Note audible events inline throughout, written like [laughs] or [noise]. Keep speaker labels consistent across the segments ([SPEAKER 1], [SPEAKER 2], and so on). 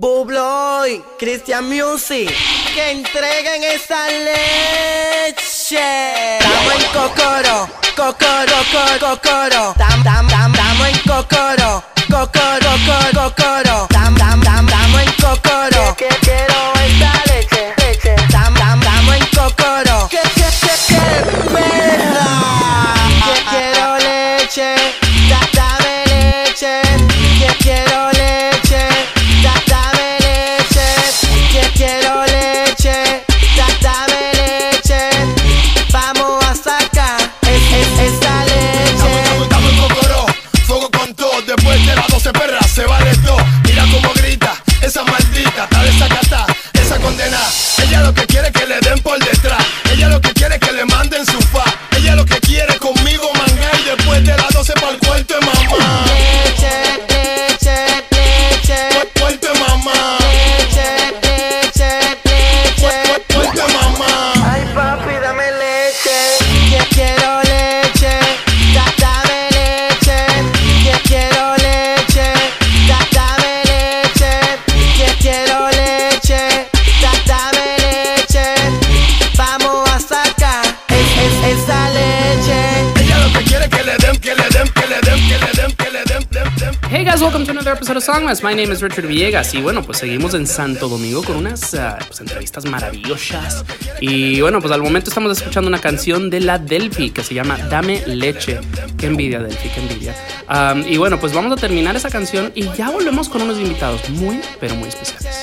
[SPEAKER 1] Bubloy, Christian Music, que entreguen esa leche. Estamos en Cocoro, Cocoro, Cocoro. Tam, tam, tam, en Cocoro, Cocoro, Cocoro. Tam, tam, tam, en Cocoro. Que quiero esa
[SPEAKER 2] Songmas. My name is Richard Villegas y bueno, pues seguimos en Santo Domingo con unas pues, entrevistas maravillosas. Y bueno, pues al momento estamos escuchando una canción de la Delphi que se llama Dame Leche. Qué envidia, Delphi, qué envidia. Y bueno, pues vamos a terminar esa canción y ya volvemos con unos invitados muy, pero muy especiales.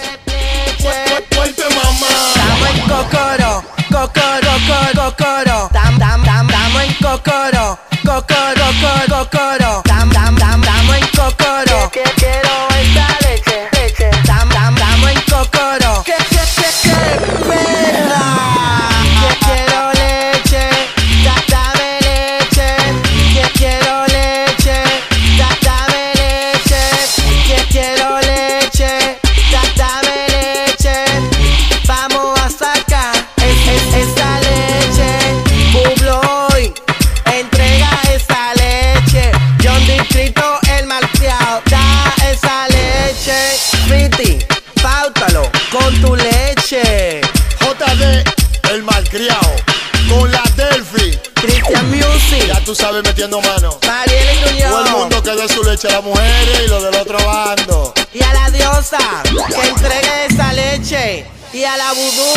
[SPEAKER 3] Sabes metiendo mano.
[SPEAKER 1] Mariela y
[SPEAKER 3] Todo el mundo que dé su leche a las mujeres y lo del otro bando.
[SPEAKER 1] Y a la diosa, que entregue esa leche. Y a la vudú,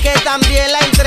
[SPEAKER 1] que también la entregue.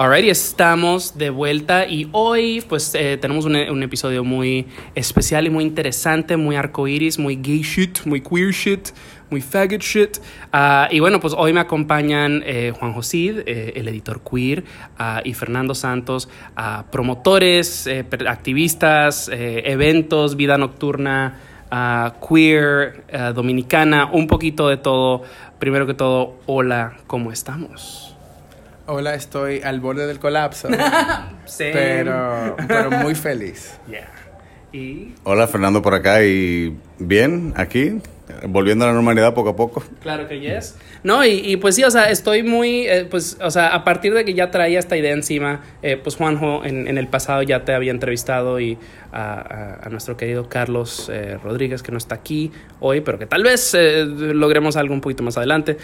[SPEAKER 2] Alright, estamos de vuelta y hoy pues eh, tenemos un, un episodio muy especial y muy interesante, muy arcoiris, muy gay shit, muy queer shit, muy faggot shit. Ah, y bueno, pues hoy me acompañan eh, Juan Josid, eh, el editor queer, ah, y Fernando Santos, ah, promotores, eh, activistas, eh, eventos, vida nocturna, queer, dominicana, un poquito de todo. Primero que todo, hola, ¿cómo estamos?
[SPEAKER 4] Hola, estoy al borde del colapso, [laughs]
[SPEAKER 2] Sí.
[SPEAKER 4] pero, pero muy feliz. [laughs]
[SPEAKER 2] Yeah. Y
[SPEAKER 5] Hola, Fernando por acá y bien, aquí, volviendo a la normalidad poco a poco.
[SPEAKER 2] claro que yes. No, y, y pues sí, o sea, estoy muy, eh, pues, o sea, a partir de que ya traía esta idea encima, eh, pues Juanjo en, en el pasado ya te había entrevistado y a, a- a nuestro querido Carlos eh, Rodríguez, que no está aquí hoy, pero que tal vez eh, logremos algo un poquito más adelante.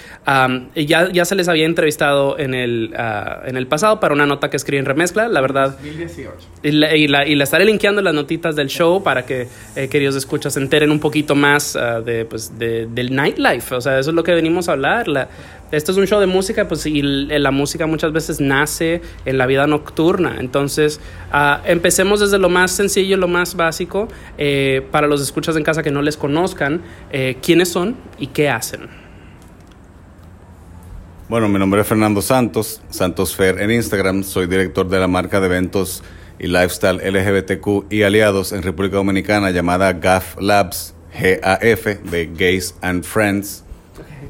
[SPEAKER 2] Y ya, ya se les había entrevistado en el, ah, en el pasado para una nota que escribí en Remezcla, la verdad.
[SPEAKER 4] 2018.
[SPEAKER 2] Y la, y, la, y la estaré linkeando en las notitas del show para que, eh, queridos escuchas, se enteren un poquito más ah, de, pues, de- del nightlife. O sea, eso es lo que venimos a hablar. La- esto es un show de música, pues, y l- la música muchas veces nace en la vida nocturna. Entonces, ah, empecemos desde lo más sencillo, lo más básico, eh, para los escuchas en casa que no les conozcan, eh, quiénes son y qué hacen.
[SPEAKER 5] Bueno, mi nombre es Fernando Santos, Santos Fer en Instagram, soy director de la marca de eventos y lifestyle LGBTQ y aliados en República Dominicana llamada GAF Labs, GAF, de Gays and Friends,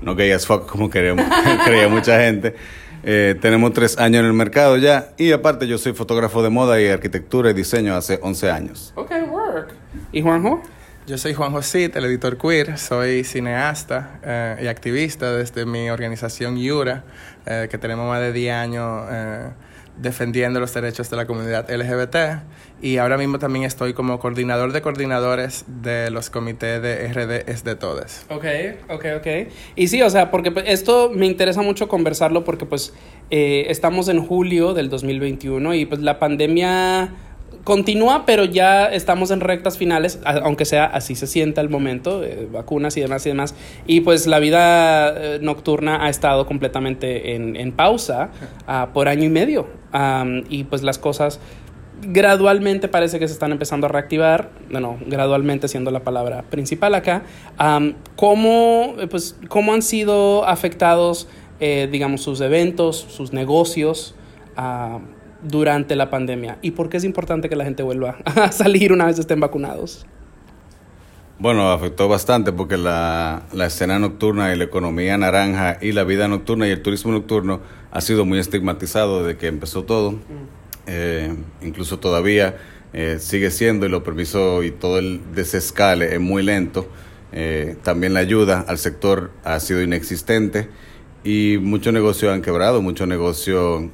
[SPEAKER 5] no gay as fuck como queremos, [laughs] creía mucha gente. Eh, tenemos tres años en el mercado ya y aparte yo soy fotógrafo de moda y arquitectura y diseño hace 11 años.
[SPEAKER 2] Ok, work. ¿Y Juanjo?
[SPEAKER 4] Yo soy Juan José, el editor queer, soy cineasta eh, y activista desde mi organización Yura, eh, que tenemos más de 10 años eh, defendiendo los derechos de la comunidad LGBT y ahora mismo también estoy como coordinador de coordinadores de los comités de RD es de todos.
[SPEAKER 2] Ok, ok, ok. Y sí, o sea, porque pues, esto me interesa mucho conversarlo porque pues eh, estamos en julio del 2021 y pues la pandemia continúa, pero ya estamos en rectas finales, aunque sea así se sienta al momento, eh, vacunas y demás y demás. Y pues la vida eh, nocturna ha estado completamente en, en pausa ah, por año y medio. Am, y pues las cosas gradualmente parece que se están empezando a reactivar, bueno, gradualmente siendo la palabra principal acá. ¿cómo, eh, pues, ¿Cómo han sido afectados, eh, digamos, sus eventos, sus negocios durante la pandemia? ¿Y por qué es importante que la gente vuelva [laughs] a salir una vez estén vacunados?
[SPEAKER 5] Bueno, afectó bastante porque la, la escena nocturna y la economía naranja y la vida nocturna y el turismo nocturno ha sido muy estigmatizado desde que empezó todo. Eh, incluso todavía eh, sigue siendo y los permisos y todo el desescale es muy lento. Eh, también la ayuda al sector ha sido inexistente y muchos negocios han quebrado, muchos negocios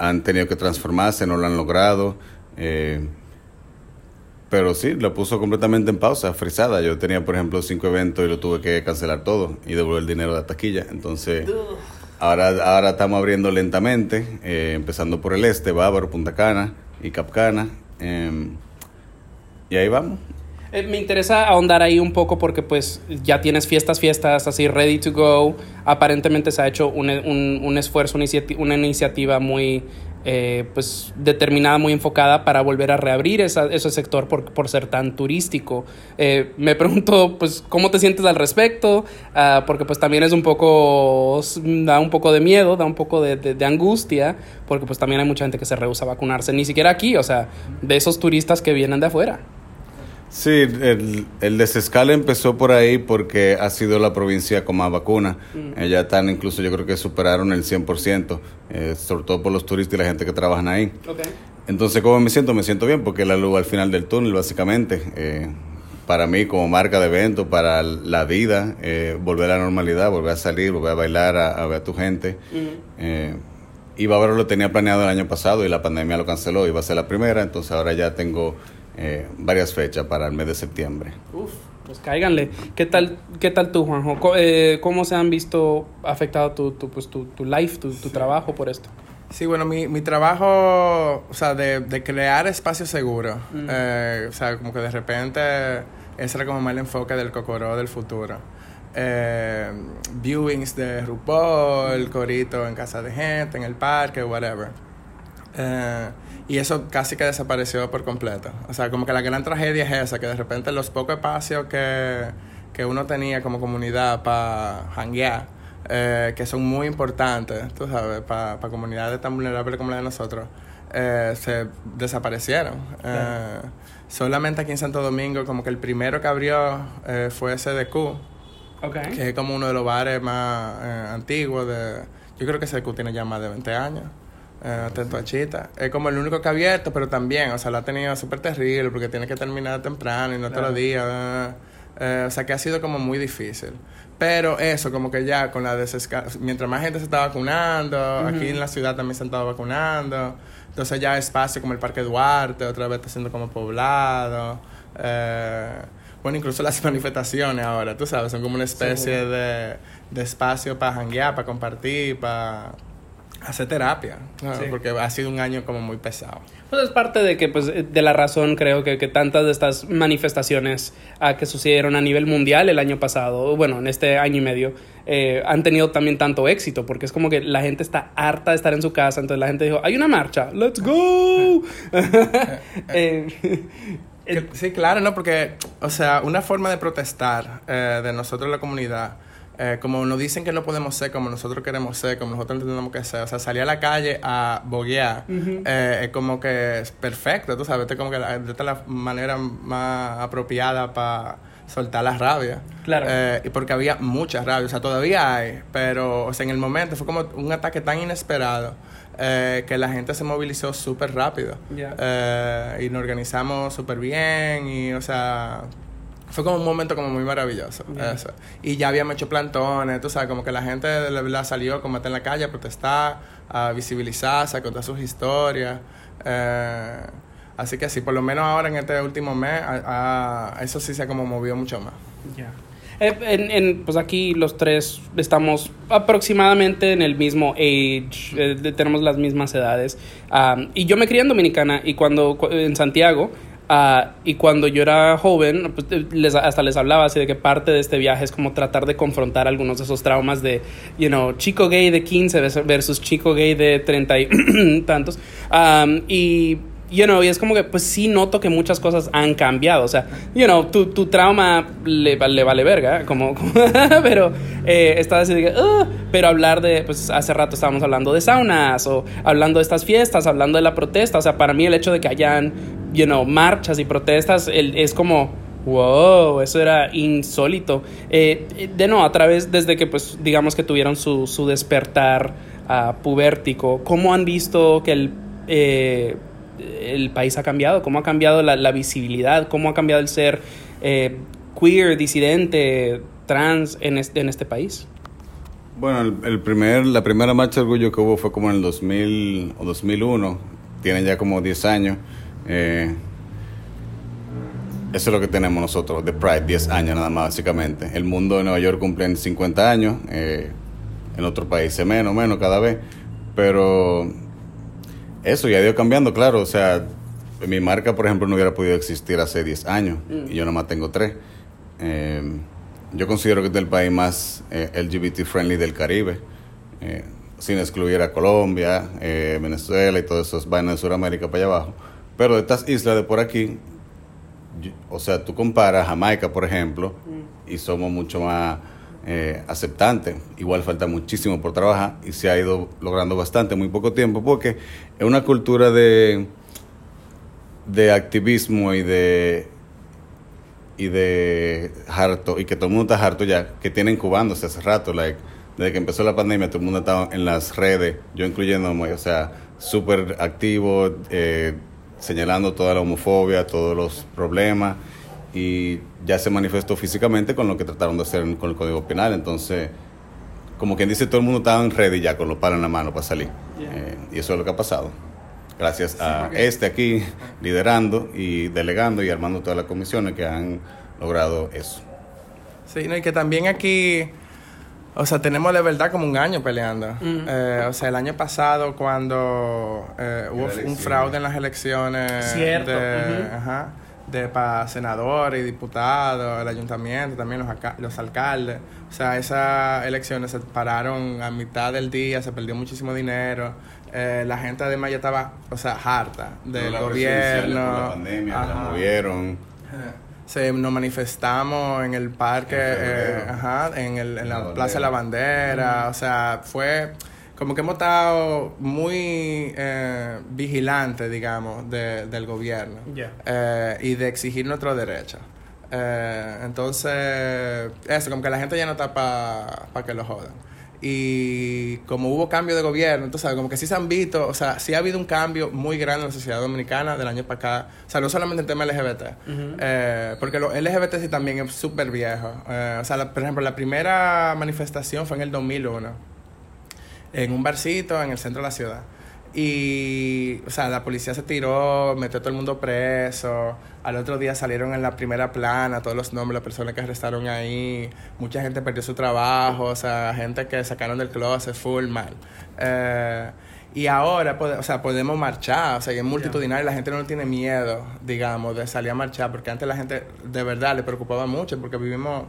[SPEAKER 5] han tenido que transformarse, no lo han logrado. Eh, pero sí, lo puso completamente en pausa, frisada. Yo tenía, por ejemplo, cinco eventos y lo tuve que cancelar todo y devolver el dinero de la taquilla. Entonces, ahora, ahora estamos abriendo lentamente, eh, empezando por el este, Bávaro, Punta Cana y Capcana. eh, y ahí vamos.
[SPEAKER 2] Eh, me interesa ahondar ahí un poco porque pues ya tienes fiestas, fiestas así ready to go. Aparentemente se ha hecho un, un- un esfuerzo, una una iniciativa muy eh, pues determinada, muy enfocada para volver a reabrir esa- ese sector por, por ser tan turístico. Eh, me [laughs] pregunto pues cómo te sientes al respecto, Ah, porque pues también es un poco, da un poco de miedo, da un poco de, de- de angustia, porque pues también hay mucha gente que se rehúsa a vacunarse, ni siquiera aquí, o sea, de esos turistas que vienen de afuera.
[SPEAKER 5] Sí, el, el desescale empezó por ahí porque ha sido la provincia con más vacunas. Ellas están, incluso yo creo que superaron el 100%, eh, sobre todo por los turistas y la gente que trabajan ahí.
[SPEAKER 2] Okay.
[SPEAKER 5] Entonces, ¿cómo me siento? Me siento bien porque es la luz al final del túnel, básicamente. Eh, para mí, como marca de evento, para la vida, eh, volver a la normalidad, volver a salir, volver a bailar, a, a ver a tu gente. Eh, y Bávaro lo tenía planeado el año pasado y la pandemia lo canceló, iba a ser la primera, entonces ahora ya tengo eh, varias fechas para el mes de septiembre.
[SPEAKER 2] Uf, pues cáiganle. ¿Qué tal, qué tal tú, Juanjo? Co- eh, ¿Cómo se han visto afectado tu, tu, pues, tu, tu life, tu, tu trabajo por esto?
[SPEAKER 4] Sí, bueno, mi, mi trabajo, o sea, de, de crear espacios seguros, eh, o sea, como que de repente ese era como el enfoque del cocoró del futuro. Eh, viewings de RuPaul, corito en casa de gente, en el parque, whatever. Eh, y eso casi que desapareció por completo. O sea, como que la gran tragedia es esa, que de repente los pocos espacios que, que uno tenía como comunidad para hanguear, eh, que son muy importantes, tú sabes, para comunidades tan vulnerables como la de nosotros, eh, se desaparecieron. Eh, solamente aquí en Santo Domingo, como que el primero que abrió fue SDQ,
[SPEAKER 2] Ok.
[SPEAKER 4] que es como uno de los bares más antiguos de... Yo creo que SDQ tiene ya más de 20 años. Eh, atento a Chita. Es como el único que ha abierto, pero también, o sea, lo ha tenido súper terrible porque tiene que terminar temprano y no todos los días. eh, eh, o sea, que ha sido como muy difícil. Pero eso, como que ya con la desescala... Mientras más gente se está vacunando, aquí en la ciudad también se han estado vacunando. Entonces ya espacio como el Parque Duarte, otra vez está siendo como poblado. Eh, bueno, incluso las [laughs] manifestaciones ahora, tú sabes, son como una especie de, de espacio para janguear, para compartir, para hacer terapia. ¿no?
[SPEAKER 2] Sí.
[SPEAKER 4] Porque ha sido un año como muy pesado.
[SPEAKER 2] Pues es parte de que, pues, de la razón creo que, que tantas de estas manifestaciones ah, que sucedieron a nivel mundial el año pasado, bueno, en este año y medio, eh, han tenido también tanto éxito, porque es como que la gente está harta de estar en su casa, entonces la gente dijo, hay una marcha, let's go. [laughs] [laughs] Eh,
[SPEAKER 4] sí, claro, ¿no? Porque, o sea, una forma de protestar eh, de nosotros la comunidad, eh, como nos dicen que no podemos ser como nosotros queremos ser, como nosotros entendemos que ser, o sea, salir a la calle a boguear eh, es como que es perfecto, tú sabes, es como que la, esta es la manera más apropiada para soltar la rabia.
[SPEAKER 2] Claro.
[SPEAKER 4] Eh, y porque había mucha rabia, o sea, todavía hay, pero, o sea, en el momento fue como un ataque tan inesperado eh, que la gente se movilizó súper rápido.
[SPEAKER 2] Ya.
[SPEAKER 4] Eh, y nos organizamos súper bien y, o sea, fue como un momento como muy maravilloso. Eso. Y ya habíamos hecho plantones, tú sabes, como que la gente de verdad salió como en la calle a protestar, a visibilizarse, a contar sus historias. Eh, así que sí, por lo menos ahora en este último mes, a, a, eso sí se como movió mucho más.
[SPEAKER 2] Ya. Eh, en, en, pues aquí los tres estamos aproximadamente en el mismo age, eh, tenemos las mismas edades. Um, y yo me crié en Dominicana y cuando en Santiago Uh, y cuando yo era joven, pues, les, hasta les hablaba así de que parte de este viaje es como tratar de confrontar algunos de esos traumas de, you know, chico gay de 15 versus chico gay de 30 y [clears throat] tantos. Y you know, y es como que, pues sí noto que muchas cosas han cambiado. O sea, you know, tu, tu trauma le, le, vale verga, como, como [laughs] pero eh, así de que, uh, pero hablar de, pues hace rato estábamos hablando de saunas o hablando de estas fiestas, hablando de la protesta. O sea, para mí el hecho de que hayan, you know, marchas y protestas es como, wow, eso era insólito. Eh, de no, a través, desde que, pues, digamos que tuvieron su, su despertar uh, pubértico, ¿cómo han visto que el. Eh, el país ha cambiado, cómo ha cambiado la, visibilidad, cómo ha cambiado el ser eh, queer, disidente, trans en este, en este país.
[SPEAKER 5] Bueno, el, el, primer, la primera marcha de orgullo que hubo fue como en el 2000 o 2001, tiene ya como 10 años. Eh, eso es lo que tenemos nosotros, de Pride, 10 años nada más, básicamente. El mundo de Nueva York cumple en 50 años, eh, en otros países menos, menos cada vez, pero eso ya ha ido cambiando, claro. O sea, mi marca, por ejemplo, no hubiera podido existir hace 10 años y yo nomás tengo 3. Eh, yo considero que es el país más eh, LGBT friendly del Caribe, eh, sin excluir a Colombia, eh, Venezuela y todos esos vainas de Sudamérica para allá abajo. Pero de estas islas de por aquí, yo, o sea, tú comparas Jamaica, por ejemplo, y somos mucho más eh, aceptante. Igual falta muchísimo por trabajar y se ha ido logrando bastante muy poco tiempo porque es una cultura de, de activismo y de y de harto y que todo el mundo está harto ya que tiene incubándose hace rato like, desde que empezó la pandemia todo el mundo estaba en las redes yo incluyéndome o sea súper activo eh, señalando toda la homofobia todos los problemas y ya se manifestó físicamente con lo que trataron de hacer con el Código Penal. Entonces, como quien dice, todo el mundo estaba en ready ya con los palos en la mano para salir. Yeah. Eh, y eso es lo que ha pasado. Gracias sí, a este aquí liderando y delegando y armando todas las comisiones que han logrado eso.
[SPEAKER 4] Sí, no, y que también aquí, o sea, tenemos de verdad como un año peleando. Mm. Eh, o sea, el año pasado cuando eh, hubo un fraude en las elecciones.
[SPEAKER 2] Cierto.
[SPEAKER 4] De, uh -huh. ajá, de para senadores y diputados, el ayuntamiento, también los, los alcaldes. O sea, esas elecciones se pararon a mitad del día, se perdió muchísimo dinero. Eh, la gente además ya estaba, o sea, harta del
[SPEAKER 5] la
[SPEAKER 4] gobierno.
[SPEAKER 5] La pandemia, la movieron.
[SPEAKER 4] Se, nos manifestamos en el parque, eh, ajá, en, el, en la, la Plaza de la Bandera. O sea, fue como que hemos estado muy eh, vigilantes, digamos, de, del gobierno
[SPEAKER 2] yeah.
[SPEAKER 4] eh, y de exigir nuestros derechos. Eh, entonces, eso, como que la gente ya no está para pa que lo jodan. Y como hubo cambio de gobierno, entonces, como que sí se han visto, o sea, sí ha habido un cambio muy grande en la sociedad dominicana del año para acá. O sea, no solamente en tema LGBT, uh -huh. porque lo LGBT sí también es súper viejo. Eh, o sea, la, por ejemplo, la primera manifestación fue en el 2001 en un barcito en el centro de la ciudad. Y, o sea, la policía se tiró, metió a todo el mundo preso. Al otro día salieron en la primera plana todos los nombres de las personas que arrestaron ahí. Mucha gente perdió su trabajo, o sea, gente que sacaron del closet full mal. Eh, y ahora, o sea, podemos marchar, o sea, es multitudinario, la gente no tiene miedo, digamos, de salir a marchar, porque antes la gente de verdad le preocupaba mucho, porque vivimos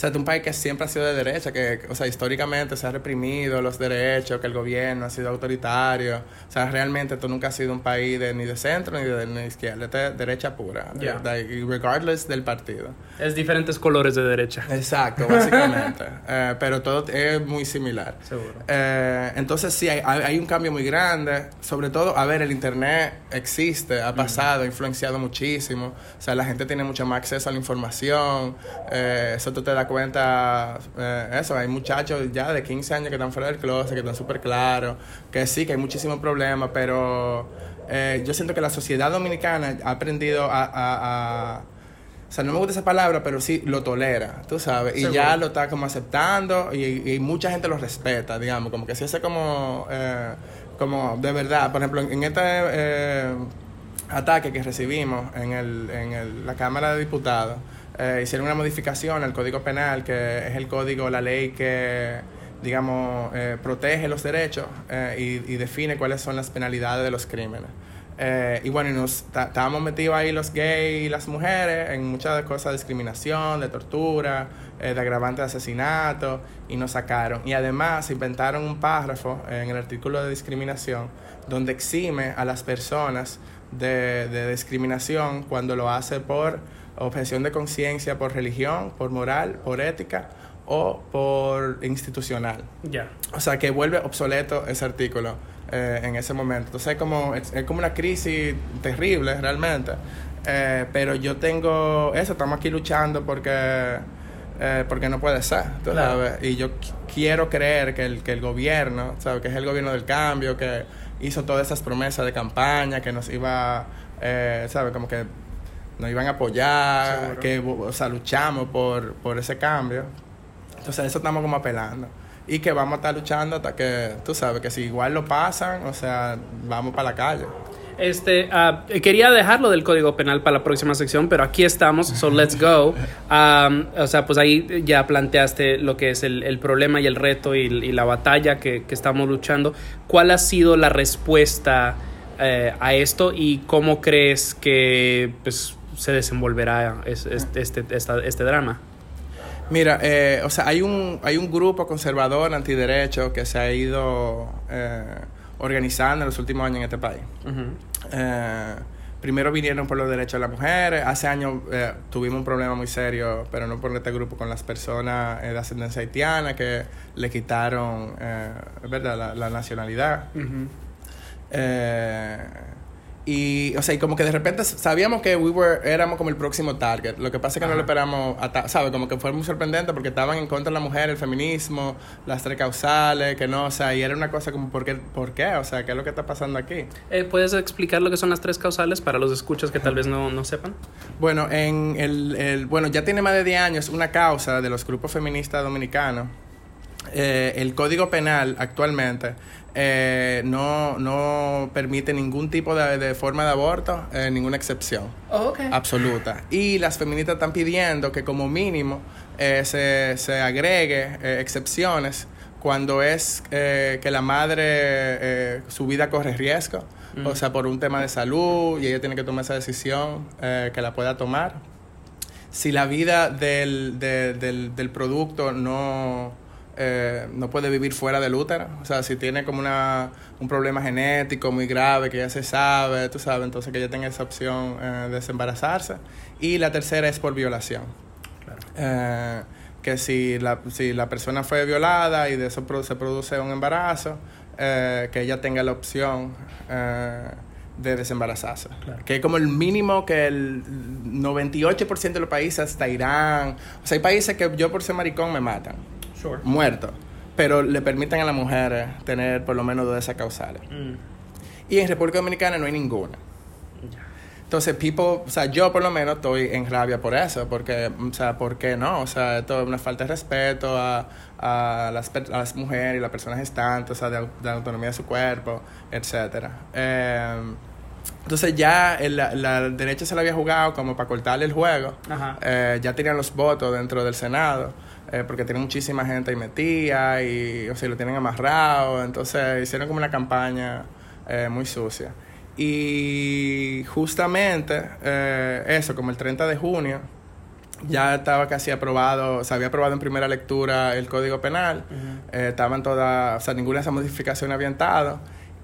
[SPEAKER 4] sea, es un país que siempre ha sido de derecha, que, o sea, históricamente se ha reprimido los derechos, que el gobierno ha sido autoritario. O sea, realmente esto nunca ha sido un país de, ni de centro ni de, ni izquierda, de derecha pura,
[SPEAKER 2] Yeah.
[SPEAKER 4] de, de, regardless del partido.
[SPEAKER 2] Es diferentes colores de derecha.
[SPEAKER 4] Exacto, básicamente. [laughs] eh, pero todo es muy similar.
[SPEAKER 2] Seguro.
[SPEAKER 4] Eh, entonces sí, hay, hay, un cambio muy grande. Sobre todo, a ver, el Internet existe, ha pasado, mm. ha influenciado muchísimo. O sea, la gente tiene mucho más acceso a la información. Eh, eso te da cuenta, eh, eso, hay muchachos ya de 15 años que están fuera del closet, que están súper claros, que sí, que hay muchísimos problemas, pero eh, yo siento que la sociedad dominicana ha aprendido a, a, a o sea, no me gusta esa palabra, pero sí lo tolera, tú sabes, y ya lo está como aceptando y, y mucha gente lo respeta, digamos, como que se hace como, eh, como de verdad, por ejemplo, en este eh, ataque que recibimos en, el, en el, la Cámara de Diputados, eh, hicieron una modificación al Código Penal, que es el código, la ley que, digamos, eh, protege los derechos eh, y, define cuáles son las penalidades de los crímenes. Y bueno, y nos estábamos metidos ahí los gays y las mujeres en muchas cosas de discriminación, de tortura, de agravante de asesinato, y nos sacaron. Y además inventaron un párrafo en el artículo de discriminación donde exime a las personas de, de discriminación cuando lo hace por objeción de conciencia, por religión, por moral, por ética o por institucional.
[SPEAKER 2] Ya.
[SPEAKER 4] O sea, que vuelve obsoleto ese artículo eh, en ese momento. Entonces es como, es, es como una crisis terrible realmente. Eh, pero yo tengo eso, estamos aquí luchando porque, eh, porque no puede ser. ¿tú
[SPEAKER 2] Claro.
[SPEAKER 4] sabes? Y yo qu- quiero creer que el, que el gobierno, ¿sabes? que es el gobierno del cambio, que hizo todas esas promesas de campaña, que nos iba, eh, ¿sabes? Como que nos iban a apoyar,
[SPEAKER 2] Seguro.
[SPEAKER 4] que o sea, luchamos por, por ese cambio. Entonces eso estamos como apelando. Y que vamos a estar luchando hasta que, tú sabes, que si igual lo pasan, o sea, vamos para la calle.
[SPEAKER 2] Este, ah, quería dejarlo del Código Penal para la próxima sección, pero aquí estamos, so let's go. [laughs] Um, o sea, pues ahí ya planteaste lo que es el, el problema y el reto y, y la batalla que, que estamos luchando. ¿Cuál ha sido la respuesta eh, a esto y cómo crees que pues, se desenvolverá es- este, este, esta- este drama?
[SPEAKER 4] Mira, eh, o sea, hay un, hay un grupo conservador antiderecho que se ha ido eh, organizando en los últimos años en este país. Eh, primero vinieron por los derechos de las mujeres. Hace años eh, tuvimos un problema muy serio, pero no por este grupo, con las personas de ascendencia haitiana que le quitaron ¿verdad? La, la nacionalidad. Y, o sea, y como que de repente sabíamos que we were, éramos como el próximo target. Lo que pasa es que no lo esperamos, ata- ¿sabes? Como que fue muy sorprendente porque estaban en contra de la mujer, el feminismo, las tres causales, que no, o sea, y era una cosa como, ¿por qué? ¿Por qué? O sea, ¿qué es lo que está pasando aquí?
[SPEAKER 2] Eh, ¿Puedes explicar lo que son las tres causales para los escuchas que tal vez no, no sepan?
[SPEAKER 4] Bueno, en el, el- bueno, ya tiene más de 10 años una causa de los grupos feministas dominicanos. Eh, el Código Penal actualmente eh, no, no permite ningún tipo de, de forma de aborto, eh, ninguna excepción absoluta. Y las feministas están pidiendo que como mínimo eh, se, se agregue excepciones cuando es que la madre, su vida corre riesgo, o sea, por un tema de salud y ella tiene que tomar esa decisión que la pueda tomar. Si la vida del, de- del, del producto no, eh, no puede vivir fuera del útero, o sea, si tiene como una, un problema genético muy grave que ya se sabe, tú sabes, entonces que ella tenga esa opción eh, de desembarazarse. Y la tercera es por violación. Eh, que si la, si la persona fue violada y de eso se produce un embarazo, eh, que ella tenga la opción eh, de desembarazarse. Que es como el mínimo que el 98% de los países, hasta Irán, o sea, hay países que yo por ser maricón me matan,
[SPEAKER 2] Sure.
[SPEAKER 4] muerto, pero le permiten a las mujeres tener por lo menos dos de esas causales.
[SPEAKER 2] Mm.
[SPEAKER 4] Y en República Dominicana no hay ninguna. Entonces, people, o sea, yo por lo menos estoy en rabia por eso, porque, o sea, ¿por qué no? O sea, esto es una falta de respeto a, a, las, a las mujeres y las personas gestantes, o sea, de, de la autonomía de su cuerpo, etcétera. Eh, entonces ya el, la, la derecha se la había jugado como para cortarle el juego. Eh, ya tenían los votos dentro del Senado, eh, porque tiene muchísima gente ahí metida y, o sea, lo tienen amarrado. Entonces hicieron como una campaña eh, muy sucia. Y justamente eh, eso, como el 30 de junio, ya estaba casi aprobado, se había aprobado en primera lectura el Código Penal, eh, estaban todas, o sea, ninguna de esas modificaciones había entrado.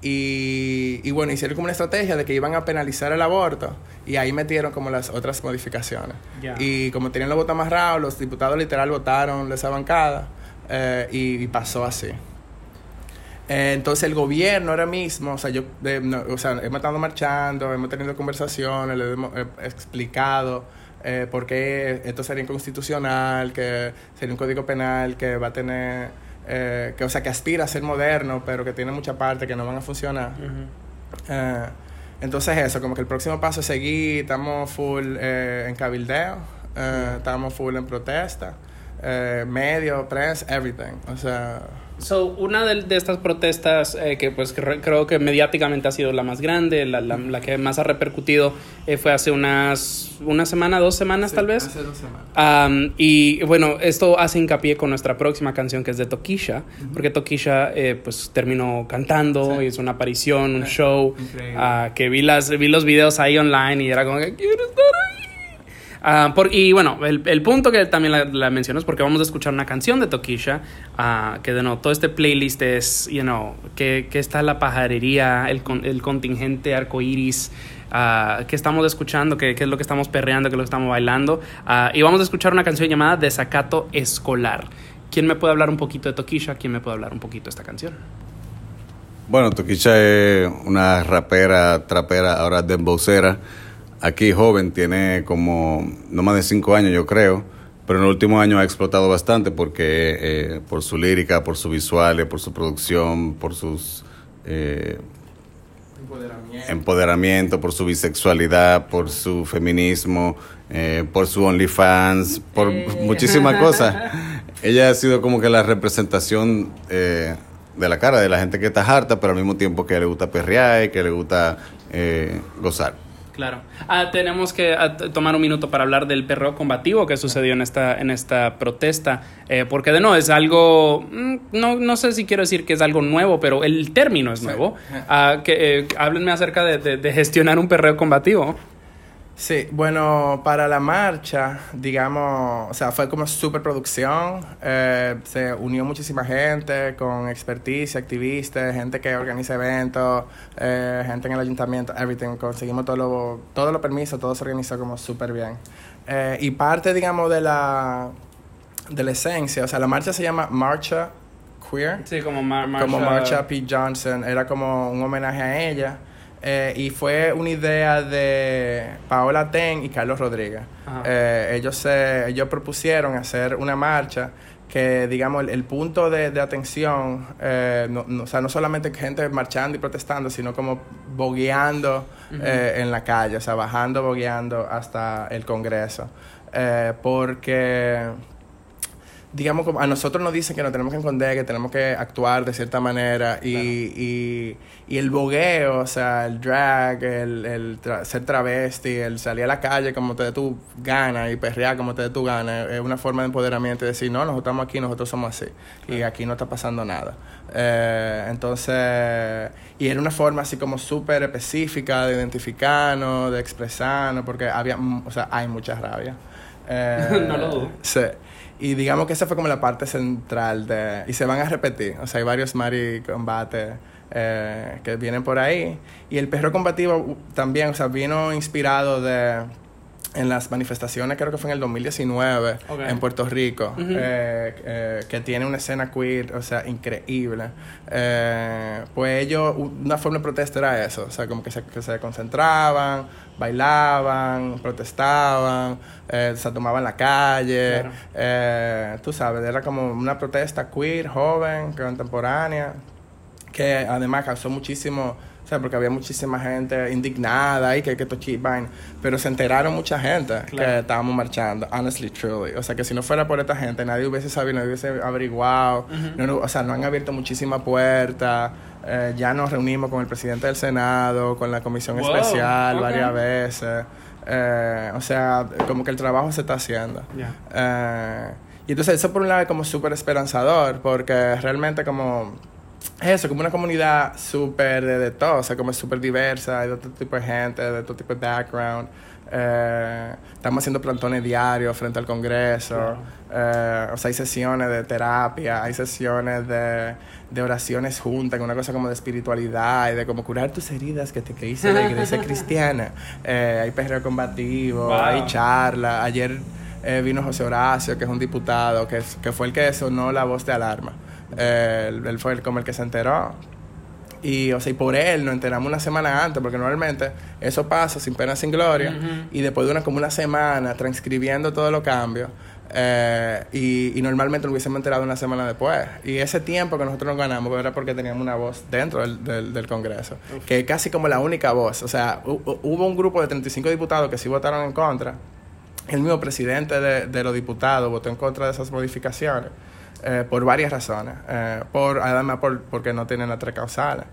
[SPEAKER 4] Y, y bueno, hicieron como una estrategia de que iban a penalizar el aborto y ahí metieron como las otras modificaciones. Y como tenían los votos amarrados, los diputados literal votaron de esa bancada eh, y, y pasó así. Eh, entonces el gobierno ahora mismo, o sea, yo, de- no, o sea, hemos estado marchando, hemos tenido conversaciones, le hemos eh, explicado eh, por qué esto sería inconstitucional, que sería un código penal que va a tener, eh, que, o sea, que aspira a ser moderno, pero que tiene mucha parte que no van a funcionar. Eh, entonces eso, como que el próximo paso es seguir, estamos full eh, en cabildeo, Eh, estábamos full en protesta. Eh, medio, prensa, everything. O sea,
[SPEAKER 2] So, una de, de estas protestas eh, que pues cre- creo que mediáticamente ha sido la más grande, la, la- la que más ha repercutido, eh, fue hace unas una semana, dos semanas tal vez.
[SPEAKER 4] hace dos semanas.
[SPEAKER 2] Am, y bueno, esto hace hincapié con nuestra próxima canción que es de Tokisha, porque Tokisha eh, pues terminó cantando,
[SPEAKER 4] Sí.
[SPEAKER 2] hizo una aparición, un show,
[SPEAKER 4] Increíble.
[SPEAKER 2] ah, que vi, las, vi los videos ahí online y era como que quiero estar ahí. Ah, y bueno, el, el punto que también la, la menciono es porque vamos a escuchar una canción de Tokisha, ah, que de nuevo, todo este playlist es, you know, que, está la pajarería, el, el contingente arcoíris, ah, que estamos escuchando, que, es lo que estamos perreando, que es lo que estamos bailando. Y vamos a escuchar una canción llamada Desacato Escolar. ¿Quién me puede hablar un poquito de Tokisha? ¿Quién me puede hablar un poquito de esta canción?
[SPEAKER 5] Bueno, Toquicha es una rapera, trapera, ahora dembowcera. Aquí joven, tiene como no más de cinco años, yo creo. Pero en el último año ha explotado bastante porque eh, por su lírica, por su visuales, por su producción, por sus eh,
[SPEAKER 4] Empoderamiento.
[SPEAKER 5] empoderamiento, por su bisexualidad, por su feminismo, eh, por su OnlyFans, por [laughs] muchísimas cosas. [laughs] Ella ha sido como que la representación eh, de la cara de la gente que está harta, pero al mismo tiempo que le gusta perrear y que le gusta eh, gozar.
[SPEAKER 2] Claro. Ah, tenemos que ah, tomar un minuto para hablar del perreo combativo que sucedió en esta, en esta protesta, eh, porque de no, es algo, mm, no, no sé si quiero decir que es algo nuevo, pero el término es nuevo. Ah, que, eh, háblenme acerca de, de- de gestionar un perreo combativo.
[SPEAKER 4] Sí, bueno, para la marcha, digamos, o sea, fue como superproducción. Eh, se unió muchísima gente con expertise, activistas, gente que organiza eventos, eh, gente en el ayuntamiento, everything. Conseguimos todos los todo los permisos, todo se organizó como súper bien. Eh, y parte, digamos, de la, de la esencia, o sea, la marcha se llama Marcha Queer
[SPEAKER 2] Sí, como mar
[SPEAKER 4] como Marsha P. Johnson, era como un homenaje a ella. Eh, y fue una idea de Paola Ten y Carlos Rodríguez. Eh, ellos, se, ellos propusieron hacer una marcha que, digamos, el, el punto de, de atención, eh, no, no- o sea, no solamente gente marchando y protestando, sino como bogueando eh, en la calle, o sea, bajando, bogueando hasta el Congreso. Porque digamos, como a nosotros nos dicen que nos tenemos que esconder, que tenemos que actuar de cierta manera y, y, y el bogueo, o sea, el drag, el, el tra- ser travesti, el salir a la calle como te dé tu gana y perrear como te dé tu gana, es una forma de empoderamiento y decir, no, nosotros estamos aquí, nosotros somos así y aquí no está pasando nada. Eh, entonces, y era una forma así como súper específica de identificarnos, de expresarnos, porque había, o sea, hay mucha rabia. Eh, [laughs]
[SPEAKER 2] No lo dudo.
[SPEAKER 4] Sí. Y digamos que esa fue como la parte central de... Y se van a repetir. O sea, hay varios Mari combates eh, que vienen por ahí. Y el perro combativo también, o sea, vino inspirado de... En las manifestaciones, creo que fue en el 2019,
[SPEAKER 2] Ok.
[SPEAKER 4] en Puerto Rico, eh, eh, que tiene una escena queer, o sea, increíble. Eh, pues ellos, una forma de protesta era eso, o sea, como que se, que se concentraban, bailaban, protestaban, se tomaban la calle,
[SPEAKER 2] Claro.
[SPEAKER 4] tú sabes, era como una protesta queer, joven, contemporánea, que además causó muchísimo, o sea, porque había muchísima gente indignada y que que esto cheap vaina, pero se enteraron mucha gente que estábamos marchando, honestly, truly. O sea, que si no fuera por esta gente, nadie hubiese sabido, nadie hubiese averiguado. No, no, o sea, no han abierto muchísimas puertas. Eh, ya nos reunimos con el presidente del Senado, con la comisión
[SPEAKER 2] Wow,
[SPEAKER 4] especial varias veces. Eh, o sea, como que el trabajo se está haciendo. Eh, y entonces eso por un lado es como súper esperanzador, porque realmente como eso, como una comunidad súper de, de todo, o sea, como es súper diversa, hay de todo tipo de gente, de todo tipo de background. Eh, estamos haciendo plantones diarios frente al Congreso. Eh, o sea, hay sesiones de terapia, hay sesiones de, de oraciones juntas, una cosa como de espiritualidad y de como curar tus heridas que te que hizo la iglesia [laughs] cristiana. Eh, hay perreo combativo,
[SPEAKER 2] Wow.
[SPEAKER 4] hay charla. Ayer vino José Horacio, que es un diputado, que, que fue el que sonó la voz de alarma. Eh, él, él fue el, como el que se enteró. Y, o sea, y por él nos enteramos una semana antes, porque normalmente eso pasa sin pena, sin gloria, y después de una, como una semana transcribiendo todos los cambios, eh, y, y normalmente lo hubiésemos enterado una semana después. Y ese tiempo que nosotros nos ganamos era porque teníamos una voz dentro del, del, del Congreso, que es casi como la única voz. O sea, hu- hu- hubo un grupo de 35 diputados que sí votaron en contra, el mismo presidente de, de los diputados votó en contra de esas modificaciones eh, por varias razones. Eh, por, además, por, porque no tienen las tres causales.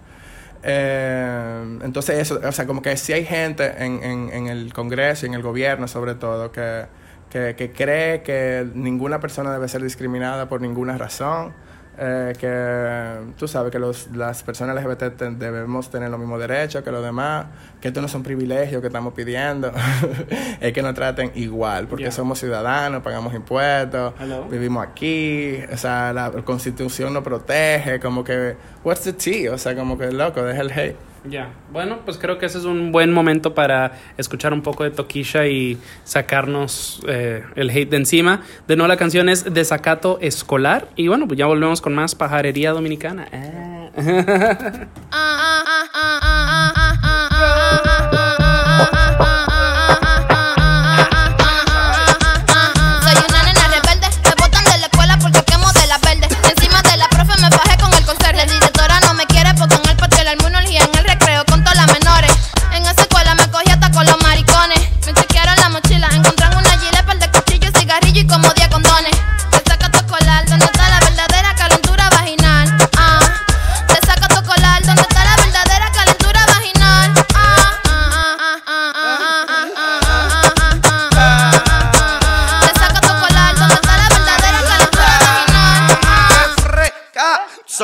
[SPEAKER 4] Eh, entonces, eso, o sea, como que si hay gente en, en, en el Congreso y en el gobierno, sobre todo, que, que, que cree que ninguna persona debe ser discriminada por ninguna razón. Eh, que tú sabes que los, las personas LGBT te- debemos tener los mismos derechos que los demás, que esto no son privilegios que estamos pidiendo, [laughs] es que nos traten igual, porque
[SPEAKER 2] Yeah.
[SPEAKER 4] somos ciudadanos, pagamos impuestos,
[SPEAKER 2] Hello.
[SPEAKER 4] vivimos aquí, o sea, la constitución nos protege, como que, what's the tea? O sea, como que loco, deja el hate.
[SPEAKER 2] Ya, bueno, pues creo que ese es un buen momento para escuchar un poco de Toquisha y sacarnos eh, el hate de encima. De nuevo, la canción es Desacato Escolar. Y bueno, pues ya volvemos con más pajarería dominicana. Ah.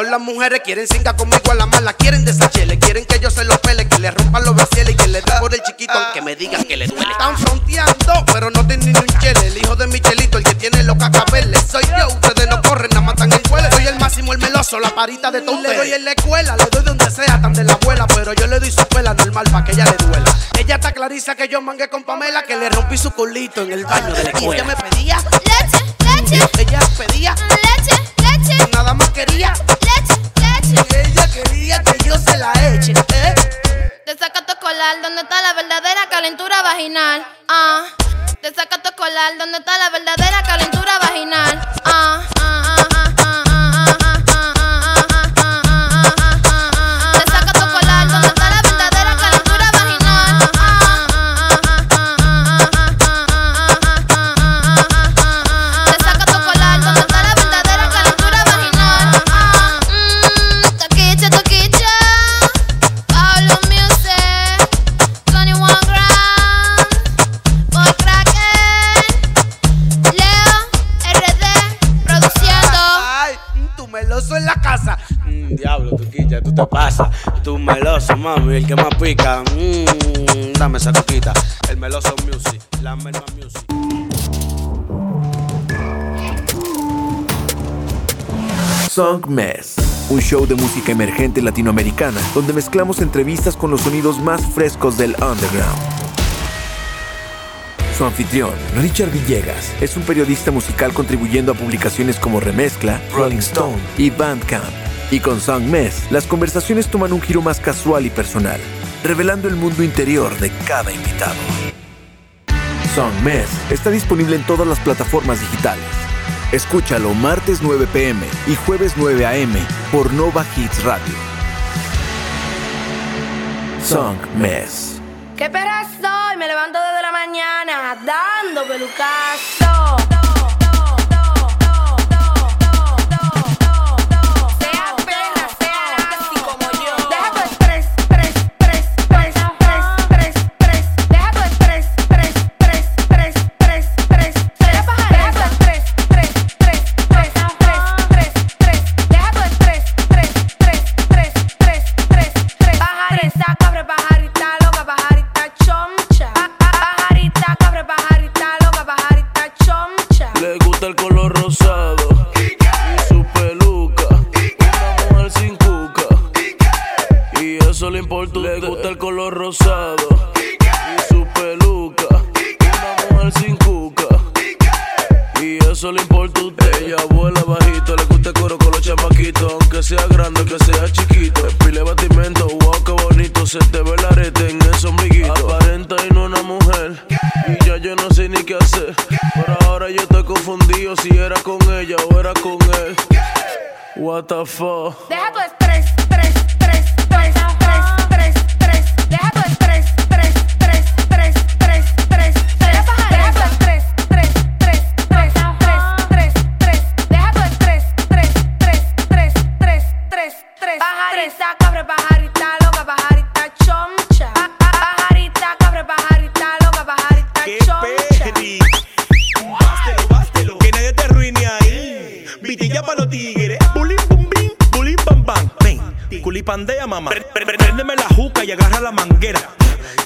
[SPEAKER 6] Las
[SPEAKER 7] mujeres, quieren cinga conmigo a la mala, quieren desachele, quieren que yo se los pele, que le rompan los brasieles y que le dé por el chiquito, aunque me digan que le duele. Están fronteando, pero no tienen ni un chele. El hijo de Michelito, el que tiene los cacabeles. Soy yo, ustedes no corren, nada matan en cuele. Máximo, el meloso, la parita de todo. Le doy en la escuela, le doy donde sea, tan de la abuela, pero yo le doy su pela normal para que ella le duela. Ella está clariza que yo mangué con Pamela, que le rompí su culito en el baño de la escuela. Ella me pedía,
[SPEAKER 6] Leche, leche,
[SPEAKER 7] ella pedía,
[SPEAKER 6] leche, leche,
[SPEAKER 7] nada más quería.
[SPEAKER 6] leche, leche.
[SPEAKER 7] Y ella quería que yo se la eche, ¿eh?
[SPEAKER 6] Te saca tu colar, donde está la verdadera calentura vaginal. Ah, te saca tu colar, donde está la verdadera calentura vaginal. Ah, ah, ah, ah, ah, ah, ah,
[SPEAKER 7] quilla, tú te pasas. Tu meloso, mami, el que más pica. Mm, dame esa coquita. El meloso music, la music.
[SPEAKER 8] Song Mess, un show de música emergente latinoamericana donde mezclamos entrevistas con los sonidos más frescos del underground. Su anfitrión, Richard Villegas, es un periodista musical contribuyendo a publicaciones como Remezcla, Rolling Stone y Bandcamp. Y con Song Mess, las conversaciones toman un giro más casual y personal, revelando el mundo interior de cada invitado. Song Mess está disponible en todas las plataformas digitales. Escúchalo martes 9 pm y jueves 9 am por Nova Hits Radio. Song Mess.
[SPEAKER 9] ¿Qué perra soy? Me levanto desde la mañana dando pelucazo.
[SPEAKER 10] Rosado y su peluca. Una mujer sin cuca. Y eso le importa a usted. Ella vuela bajito, le gusta el coro con los chamaquitos. Aunque sea grande, que sea chiquito. Pile batimento, wow, qué bonito. Se te ve el arete en ese ombliguito. Aparenta y no una mujer. Y ya yo no sé ni qué hacer. Por ahora yo estoy confundido si era con ella o era con él. What the fuck.
[SPEAKER 9] Deja tu estrés, estrés, estrés, estrés,
[SPEAKER 11] culipandea, mamá. Préndeme la juca y agarra la manguera.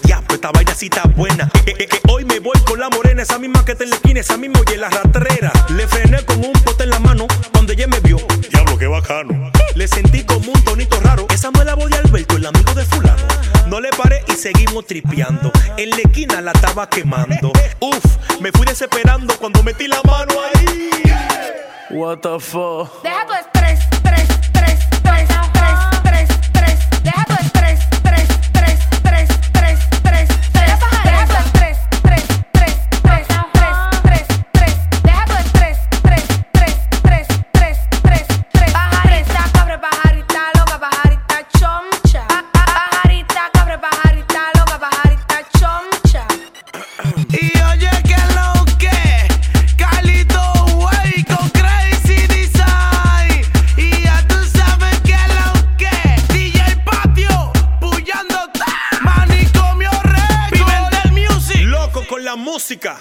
[SPEAKER 11] Ya, pues esta vaina sí está buena. Que, que- que hoy me voy con la morena, esa misma que está en la esquina, esa misma y en la rastrera. Le frené con un pote en la mano cuando ella me vio. Diablo, qué bacano. Le sentí como un tonito raro. Esa no es la voz de Alberto, el amigo de fulano. No le paré y seguimos tripeando. En la esquina la estaba quemando. Uf, me fui desesperando cuando metí la mano ahí.
[SPEAKER 10] What the fuck?
[SPEAKER 9] Deja tu estrés, Deja tu estrés,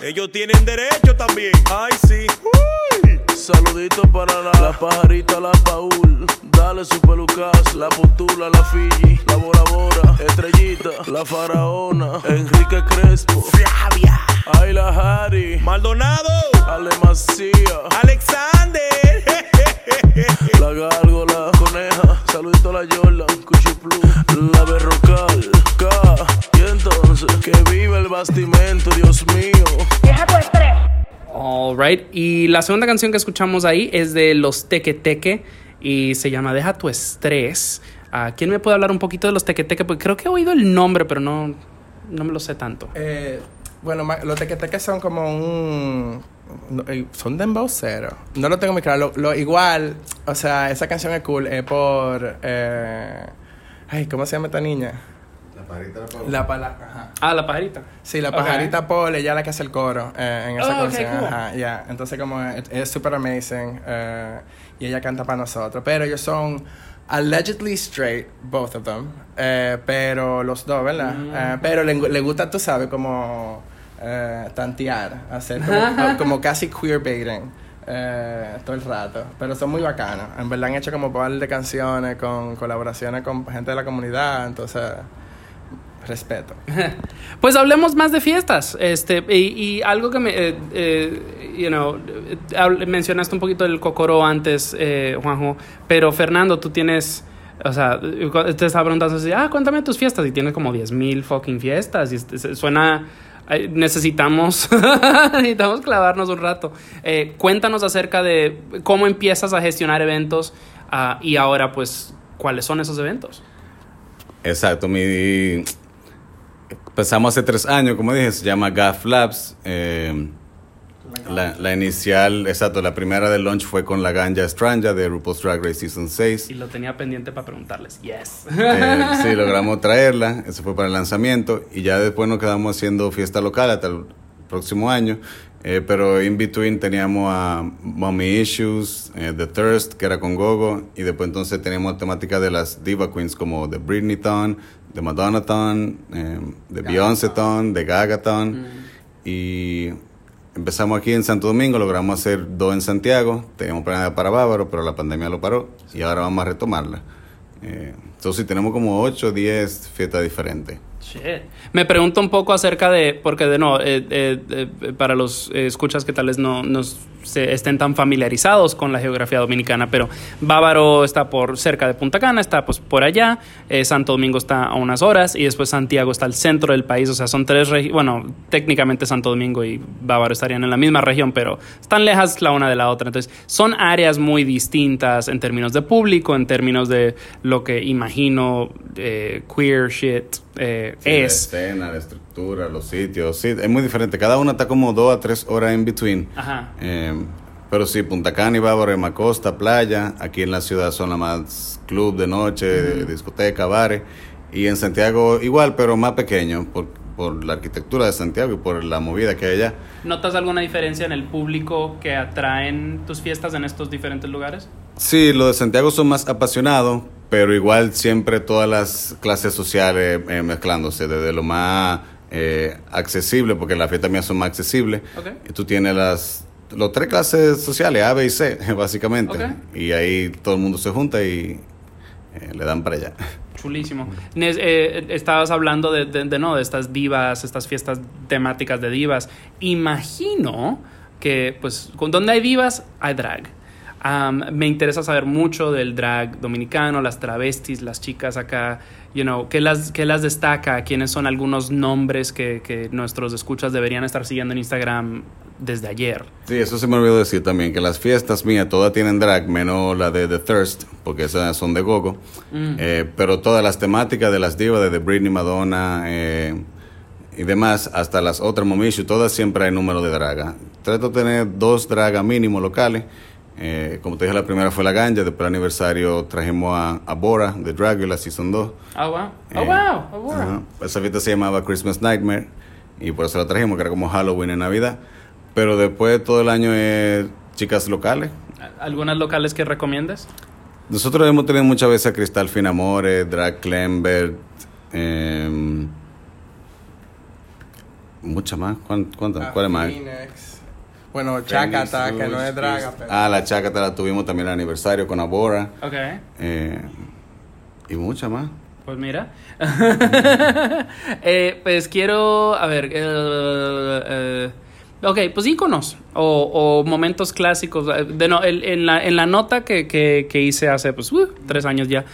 [SPEAKER 11] Ellos tienen derecho también. Ay, sí. Uy.
[SPEAKER 10] Saludito para la, la pajarita, la Paul. Dale su pelucas, la putula, la Fiji, la Bora Bora, Estrellita, la Faraona, Enrique Crespo,
[SPEAKER 7] Flavia
[SPEAKER 10] Ay, la Harry,
[SPEAKER 11] Maldonado.
[SPEAKER 10] Ale Macía,
[SPEAKER 11] Alexander. [laughs]
[SPEAKER 10] la Gárgola, Coneja, saludito a la Jordan, Cuchi Plus, la Berrocal, K. Y entonces, que vive el bastimento, Dios mío.
[SPEAKER 9] Deja tu estrés.
[SPEAKER 2] Alright, y la segunda canción que escuchamos ahí es de los Teque Teque y se llama Deja tu estrés. Ah, ¿Quién me puede hablar un poquito de los Teque Teque? Porque creo que he oído el nombre, pero no, no me lo sé tanto.
[SPEAKER 4] Eh, bueno, los tequeteques son como un... no, eh, son dembowceros. No lo tengo muy claro. Lo, lo- igual, o sea, esa canción es cool. Es por... eh, ay, ¿cómo se llama esta niña?
[SPEAKER 5] La pajarita la
[SPEAKER 4] La pala... Ajá.
[SPEAKER 2] Ah, la pajarita.
[SPEAKER 4] Sí, la pajarita Paul, ella es la que hace el coro eh, en esa
[SPEAKER 2] Oh,
[SPEAKER 4] canción.
[SPEAKER 2] cool.
[SPEAKER 4] Ajá, ya. Entonces, como es super amazing. eh, y ella canta para nosotros. Pero ellos son allegedly straight, both of them. eh, pero los dos, ¿verdad?
[SPEAKER 2] Mm.
[SPEAKER 4] Eh, pero le, le gusta, tú sabes, como eh, tantear, hacer como, [laughs] como casi queerbaiting. eh, todo el rato, pero son muy bacanos. En verdad han hecho como par de canciones con colaboraciones con gente de la comunidad, entonces respeto. [laughs]
[SPEAKER 2] Pues hablemos más de fiestas. Este, y, y algo que me, eh, eh, you know, habl- mencionaste un poquito del Cocoró antes, eh, Juanjo, pero Fernando, tú tienes, o sea, te estaba preguntando así, ah, cuéntame tus fiestas, y tienes como 10 mil fucking fiestas, y este, se- suena, necesitamos, [laughs] necesitamos clavarnos un rato. Eh, cuéntanos acerca de cómo empiezas a gestionar eventos ah, y ahora, pues, ¿cuáles son esos eventos?
[SPEAKER 5] Exacto, mi empezamos hace tres años, como dije, se llama GAF Labs. eh, la, la inicial, exacto, la primera del launch fue con la Ganja Stranja de RuPaul's Drag Race Season 6.
[SPEAKER 2] Y lo tenía pendiente para preguntarles. Yes.
[SPEAKER 5] Eh, sí, [laughs] logramos traerla, eso fue para el lanzamiento y ya después nos quedamos haciendo fiesta local hasta el próximo año. Eh, pero in between teníamos a Mommy Issues, eh, The Thirst, que era con Gogo, y después entonces teníamos temática de las Diva Queens como de Britney-ton, de Madonna-ton, eh, de Beyoncé-ton, de Gaga-ton. Y empezamos aquí en Santo Domingo, logramos hacer dos en Santiago, teníamos planeado para Bávaro, pero la pandemia lo paró y ahora vamos a retomarla. Eh, entonces tenemos como 8 o 10 fiestas diferentes.
[SPEAKER 2] Me pregunto un poco acerca de, porque de no, eh, eh, eh, para los escuchas que tal vez no, no se estén tan familiarizados con la geografía dominicana, pero Bávaro está por cerca de Punta Cana, está pues por allá, Santo Domingo está a unas horas y después Santiago está al centro del país, o sea, son tres regiones, bueno, técnicamente Santo Domingo y Bávaro estarían en la misma región, pero están lejas la una de la otra, entonces son áreas muy distintas en términos de público, en términos de lo que imagino queer shit
[SPEAKER 5] Sí, La
[SPEAKER 2] es.
[SPEAKER 5] escena, la estructura, los sitios, sí, es muy diferente. Cada una está como dos a tres horas en between.
[SPEAKER 2] Ajá.
[SPEAKER 5] Eh, pero sí, Punta Cana y Bávaro, en costa, playa. Aquí en la ciudad son la más club de noche, discoteca, bares. Y en Santiago igual, pero más pequeño, por, por la arquitectura de Santiago y por la movida que hay allá.
[SPEAKER 2] ¿Notas alguna diferencia en el público que atraen tus fiestas en estos diferentes lugares?
[SPEAKER 5] Sí, los de Santiago son más apasionados, pero igual siempre todas las clases sociales eh, mezclándose, desde lo más eh, accesible, porque las fiestas mías son más accesibles. Y tú tienes las los tres clases sociales, A, B y C, [laughs] básicamente. Y ahí todo el mundo se junta y eh, le dan para allá. [laughs]
[SPEAKER 2] Chulísimo. Eh, estabas hablando de, de- de, no, de estas divas, estas fiestas temáticas de divas. Imagino que, pues, con donde hay divas, hay drag. Me interesa saber mucho del drag dominicano, las travestis, las chicas acá, you know, ¿qué las, qué las destaca? ¿Quiénes son algunos nombres que, que nuestros escuchas deberían estar siguiendo en Instagram desde ayer?
[SPEAKER 5] Sí, eso se me olvidó decir también, que las fiestas mías todas tienen drag, menos la de The Thirst, porque esas son de gogo.
[SPEAKER 2] Mm.
[SPEAKER 5] Eh, pero todas las temáticas de las divas, desde Britney, Madonna eh, y demás, hasta las otras momishu, todas siempre hay número de draga. Trato de tener dos dragas mínimo locales. Eh, como te dije, la primera fue la ganja, después del aniversario trajimos a, a Bora de Dragula Season 2.
[SPEAKER 2] Oh, wow. Oh,
[SPEAKER 5] Eh,
[SPEAKER 2] wow. Oh, wow.
[SPEAKER 5] Esa fiesta se llamaba Christmas Nightmare y por eso la trajimos, que era como Halloween en Navidad. Pero después todo el año es chicas locales.
[SPEAKER 2] ¿Algunas locales que recomiendes?
[SPEAKER 5] Nosotros hemos tenido muchas veces a Cristal Finamore, Drag Clembert, eh, muchas más. ¿Cuán- ¿Cuántas? ¿Cuál es más?
[SPEAKER 4] Bueno, Chacata, que no es draga, pero...
[SPEAKER 5] Ah, la Chacata la tuvimos también el aniversario con Abora.
[SPEAKER 2] Ok.
[SPEAKER 5] eh, y muchas más.
[SPEAKER 2] Pues mira. [laughs] Eh, pues quiero, a ver, eh, eh, ok, pues íconos o, o momentos clásicos. Eh, De no, el- en, la, en la nota que, que, que hice hace pues, uh, tres años ya,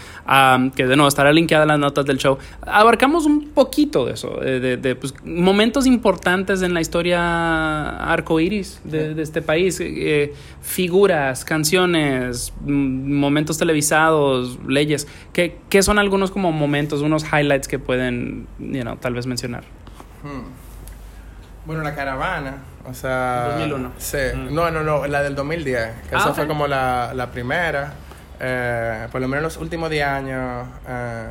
[SPEAKER 2] que de nuevo estará linkeada en las notas del show, abarcamos un poquito de eso, eh, de, de, pues, momentos importantes en la historia arcoíris de, de este país, eh, figuras, canciones, momentos televisados, leyes. ¿Qué, qué son algunos como momentos, unos highlights que pueden, you know, tal vez mencionar?
[SPEAKER 4] Hmm. Bueno, la caravana, o sea...
[SPEAKER 2] 2001.
[SPEAKER 4] Sí,
[SPEAKER 2] Mm.
[SPEAKER 4] no, no, no, la del 2010, que
[SPEAKER 2] Ah,
[SPEAKER 4] esa fue como la, la primera, eh, por lo menos los últimos 10 años, eh,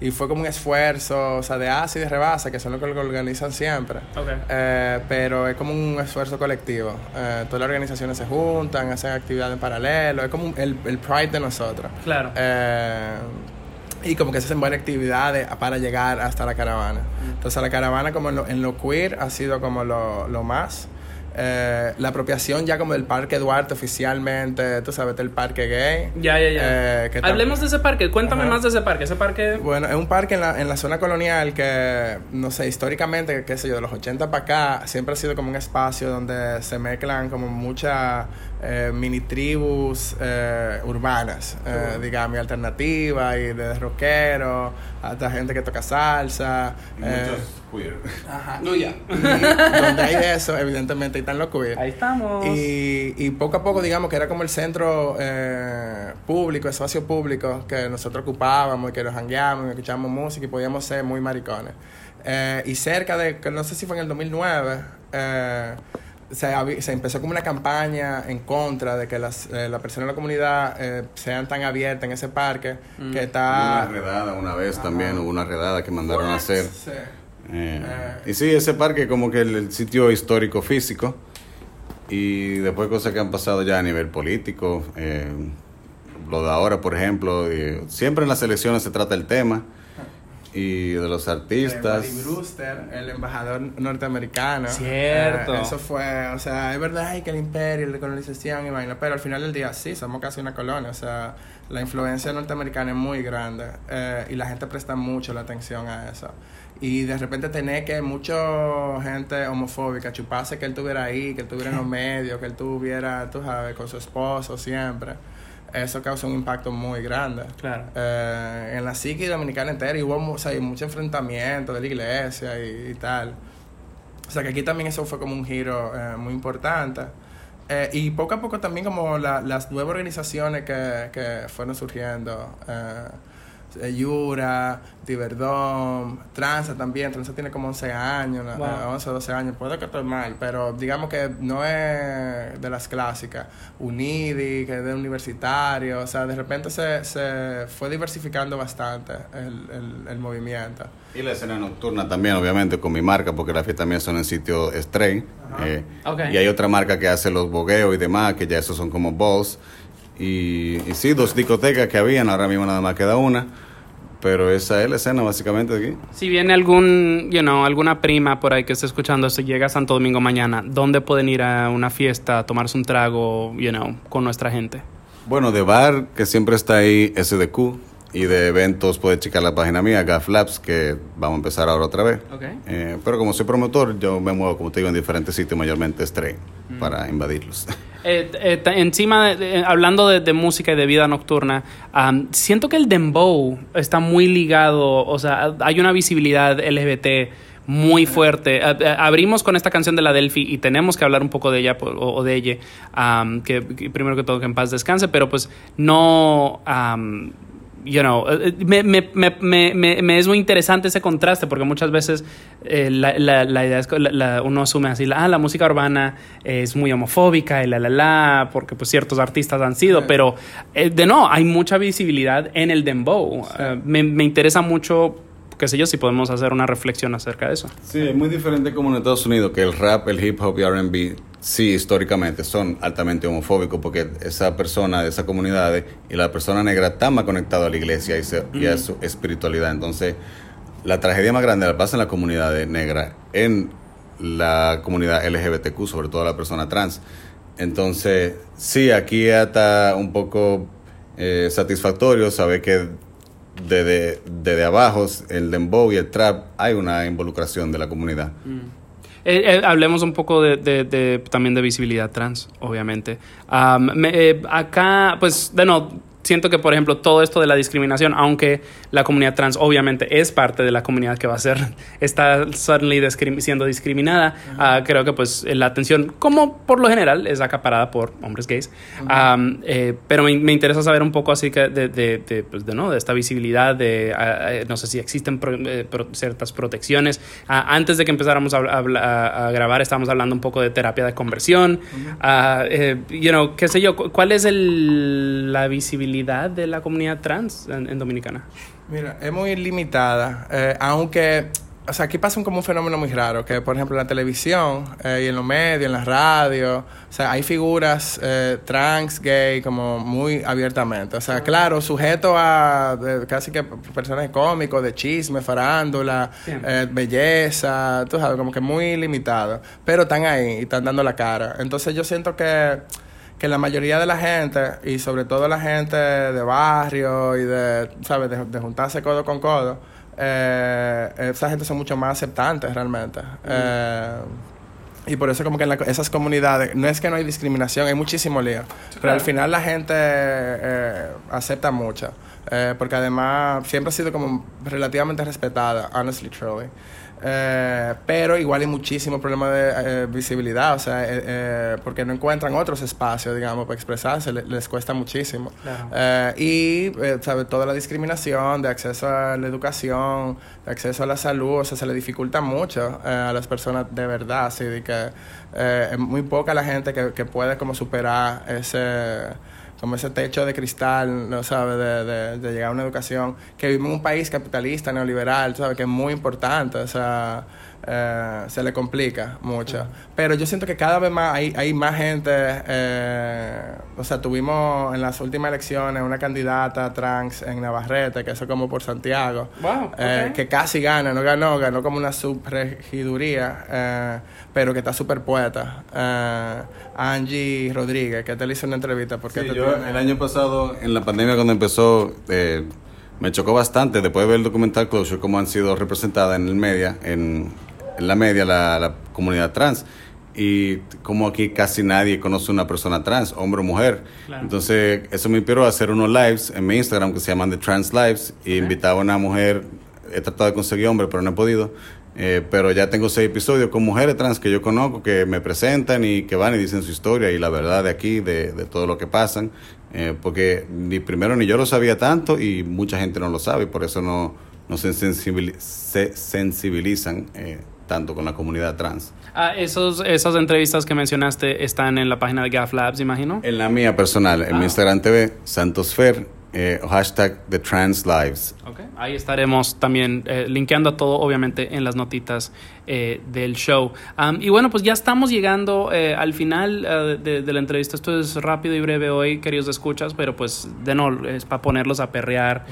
[SPEAKER 4] y fue como un esfuerzo, o sea, de ASI y de Rebasa, que son los que lo organizan siempre,
[SPEAKER 2] Ok.
[SPEAKER 4] Eh, pero es como un esfuerzo colectivo, Eh, todas las organizaciones se juntan, hacen actividades en paralelo, es como un- el, el pride de nosotros.
[SPEAKER 2] Claro.
[SPEAKER 4] Eh, y como que se hacen buenas actividades para llegar hasta la caravana. Entonces la caravana como en lo, en lo queer ha sido como lo, lo más. Eh, la apropiación ya como del Parque Duarte oficialmente, tú sabes, del Parque Gay.
[SPEAKER 2] Ya, ya, ya.
[SPEAKER 4] Eh,
[SPEAKER 2] Hablemos de ese parque. Cuéntame
[SPEAKER 4] Ajá.
[SPEAKER 2] más de ese parque. Ese parque.
[SPEAKER 4] Bueno, es un parque en la, en la zona colonial que, no sé, históricamente, qué sé yo, de los 80 para acá, siempre ha sido como un espacio donde se mezclan como muchas eh, mini tribus eh, urbanas, eh, digamos, alternativas, y de rockeros, hasta gente que toca salsa. eh,
[SPEAKER 5] queer.
[SPEAKER 4] Ajá.
[SPEAKER 2] No, ya.
[SPEAKER 4] Donde hay eso, evidentemente, ahí están los queer.
[SPEAKER 2] Ahí estamos.
[SPEAKER 4] Y, y poco a poco, digamos que era como el centro eh, público, espacio público que nosotros ocupábamos y que nos jangueábamos y escuchábamos música y podíamos ser muy maricones. Eh, y cerca de, que no sé si fue en el 2009, eh, se, se empezó como una campaña en contra de que las, eh, las personas de la comunidad eh, sean tan abiertas en ese parque
[SPEAKER 2] Mm.
[SPEAKER 4] que
[SPEAKER 5] Una
[SPEAKER 4] está...
[SPEAKER 5] redada una vez también, hubo una redada que mandaron a hacer.
[SPEAKER 4] Sí.
[SPEAKER 5] Eh,
[SPEAKER 4] Eh.
[SPEAKER 5] y sí, ese parque como que el, el sitio histórico físico y después cosas que han pasado ya a nivel político, eh, lo de ahora por ejemplo, y siempre en las elecciones se trata el tema y de los
[SPEAKER 4] Eh,
[SPEAKER 5] artistas.
[SPEAKER 4] Buddy Brewster, el embajador norteamericano.
[SPEAKER 2] Cierto.
[SPEAKER 4] Eh, eso fue, o sea, es verdad ay, que el imperio, la colonización y vaina, pero al final del día sí, somos casi una colonia, o sea, la influencia norteamericana es muy grande eh, y la gente presta mucho la atención a eso. Y de repente tener que mucha gente homofóbica chuparse que él estuviera ahí, que él estuviera en los [laughs] medios, que él estuviera, tú sabes, con su esposo siempre. Eso causa un impacto muy grande.
[SPEAKER 2] Claro.
[SPEAKER 4] Eh, en la psique dominicana entera y hubo o sea, y mucho enfrentamiento de la iglesia y, y tal. O sea que aquí también eso fue como un giro eh, muy importante. Eh, y poco a poco también como la- las nuevas organizaciones que, que fueron surgiendo. eh, Yura, Diverdom, Transa también. Transa tiene como 11 años,
[SPEAKER 2] Wow.
[SPEAKER 4] eh, 11 o 12 años. Puede que esté mal, pero digamos que no es de las clásicas. Unidi, que es de universitario. O sea, de repente se, se fue diversificando bastante el, el, el movimiento.
[SPEAKER 5] Y la escena nocturna también, obviamente, con mi marca, porque las fiestas mías son en sitio stray. eh. Y hay otra marca que hace los bogueos y demás, que ya esos son como balls. Y, y sí, dos discotecas que habían, ahora mismo nada más queda una. pero esa es la escena básicamente de aquí.
[SPEAKER 2] Si viene algún, you know, alguna prima por ahí que esté escuchando, si llega a Santo Domingo mañana, ¿dónde pueden ir a una fiesta, a tomarse un trago, you know, con nuestra gente?
[SPEAKER 5] Bueno, de bar, que siempre está ahí SDQ, y de eventos puedes checar la página mía, Gaf Labs, que vamos a empezar ahora otra vez.
[SPEAKER 2] Ok.
[SPEAKER 5] Eh, pero como soy promotor, yo me muevo, como te digo, en diferentes sitios, mayormente Stray, para invadirlos. [laughs]
[SPEAKER 2] Eh, eh, encima, de, de- hablando de, de música y de vida nocturna, am, siento que el dembow está muy ligado, o sea, hay una visibilidad LGBT muy fuerte. Abrimos con esta canción de la Delphi y tenemos que hablar un poco de ella o, o de ella, am, que, que primero que todo que en paz descanse, pero pues no... am, you know, eh, me, me, me, me, me- me es muy interesante ese contraste porque muchas veces eh, la, la, la idea es que la- uno asume así, ah, la música urbana es muy homofóbica y la, la, la, porque pues ciertos artistas han sido, pero eh, de no, hay mucha visibilidad en el dembow. Eh, me, me interesa mucho, qué sé yo, si podemos hacer una reflexión acerca de eso.
[SPEAKER 5] Sí, es muy diferente como en Estados Unidos, que el rap, el hip hop y RB, sí, históricamente son altamente homofóbicos, porque esa persona de esa comunidad y la persona negra está más conectado a la iglesia y, se- y a su espiritualidad. Entonces, la tragedia más grande la pasa en la comunidad negra, en la comunidad LGBTQ, sobre todo la persona trans. Entonces, sí, aquí está un poco eh, satisfactorio saber que desde, desde abajo, el dembow y el trap, hay una involucración de la comunidad.
[SPEAKER 2] Eh, eh, hablemos un poco de, de- también de visibilidad trans, obviamente. Am, me- eh, acá, pues, de no, siento que, por ejemplo, todo esto de la discriminación, aunque la comunidad trans obviamente es parte de la comunidad que va a ser, [laughs] está suddenly discrim- siendo discriminada, ah, creo que pues la atención, como por lo general, es acaparada por hombres gays. Eh, pero me, me interesa saber un poco así que de, de, de, pues, de, ¿no? de esta visibilidad, de, ah, eh, no sé si existen pro- eh, pro- ciertas protecciones. Ah, antes de que empezáramos a, a- a grabar, estábamos hablando un poco de terapia de conversión. Eh, you know, qué sé yo, cu- ¿cuál es el, la visibilidad de la comunidad trans en, en Dominicana?
[SPEAKER 4] Mira, es muy limitada, eh, aunque, o sea, aquí pasa un, como un fenómeno muy raro, que por ejemplo en la televisión eh, y en los medios, en la radio, o sea, hay figuras eh, trans, gay, como muy abiertamente. O sea, claro, sujeto a eh, casi que personajes cómicos, de chisme, farándula, belleza, tú sabes, como que muy limitado, pero están ahí y están dando la cara. Entonces yo siento que que la mayoría de la gente, y sobre todo la gente de barrio y de, ¿sabes?, de, de juntarse codo con codo, eh, esa gente son mucho más aceptantes realmente. Eh, y por eso como que en la- esas comunidades, no es que no hay discriminación, hay muchísimo lío, pero al final la gente eh, acepta mucho, porque además siempre ha sido como relativamente respetada, honestly, truly. Eh, pero igual hay muchísimo problema de eh, visibilidad, o sea, eh, eh, porque no encuentran otros espacios, digamos, para expresarse, le- les cuesta muchísimo.
[SPEAKER 2] Claro.
[SPEAKER 4] Eh, y, ¿sabe? Toda la discriminación de acceso a la educación, de acceso a la salud, o sea, se le dificulta mucho a las personas de verdad, así de que es muy poca la gente que, que puede como superar ese como ese techo de cristal, ¿no sabe? De, de- de llegar a una educación que vivimos en un país capitalista, neoliberal, ¿sabes? Que es muy importante, o sea, eh, se le complica mucho. Pero yo siento que cada vez más hay, hay más gente, eh, o sea, tuvimos en las últimas elecciones una candidata trans en Navarrete, que eso como por Santiago,
[SPEAKER 2] Wow,
[SPEAKER 4] eh, que casi gana, no ganó, ganó como una subregiduría, eh, pero que está superpuesta. Eh, Angie Rodríguez, que te le hizo una entrevista porque
[SPEAKER 5] Sí,
[SPEAKER 4] te
[SPEAKER 5] yo
[SPEAKER 4] tiene-
[SPEAKER 5] el año pasado, en la pandemia cuando empezó, eh, me chocó bastante después de ver el documental Closure, cómo han sido representadas en el media, en la media, la, la comunidad trans. Y como aquí casi nadie conoce una persona trans, hombre o mujer.
[SPEAKER 2] Claro.
[SPEAKER 5] Entonces, eso me inspiró a hacer unos lives en mi Instagram que se llaman The Trans Lives. Y invitaba a una mujer, he tratado de conseguir hombre, pero no he podido. Eh, pero ya tengo seis episodios con mujeres trans que yo conozco, que me presentan y que van y dicen su historia y la verdad de aquí, de, de todo lo que pasan. Eh, porque ni primero ni yo lo sabía tanto y mucha gente no lo sabe y por eso no, no se, se sensibilizan eh, tanto con la comunidad trans.
[SPEAKER 2] Ah, esos, esas entrevistas que mencionaste están en la página de Gaf Labs, imagino.
[SPEAKER 5] En la mía personal, en mi Instagram TV, Santos Fer, eh, hashtag The Trans Lives.
[SPEAKER 2] Ok, Ahí estaremos también eh, linkeando a todo, obviamente, en las notitas eh, del show. Y bueno, pues ya estamos llegando eh, al final eh, de, de la entrevista. Esto es rápido y breve hoy, queridos escuchas, pero pues de no, es para ponerlos a perrear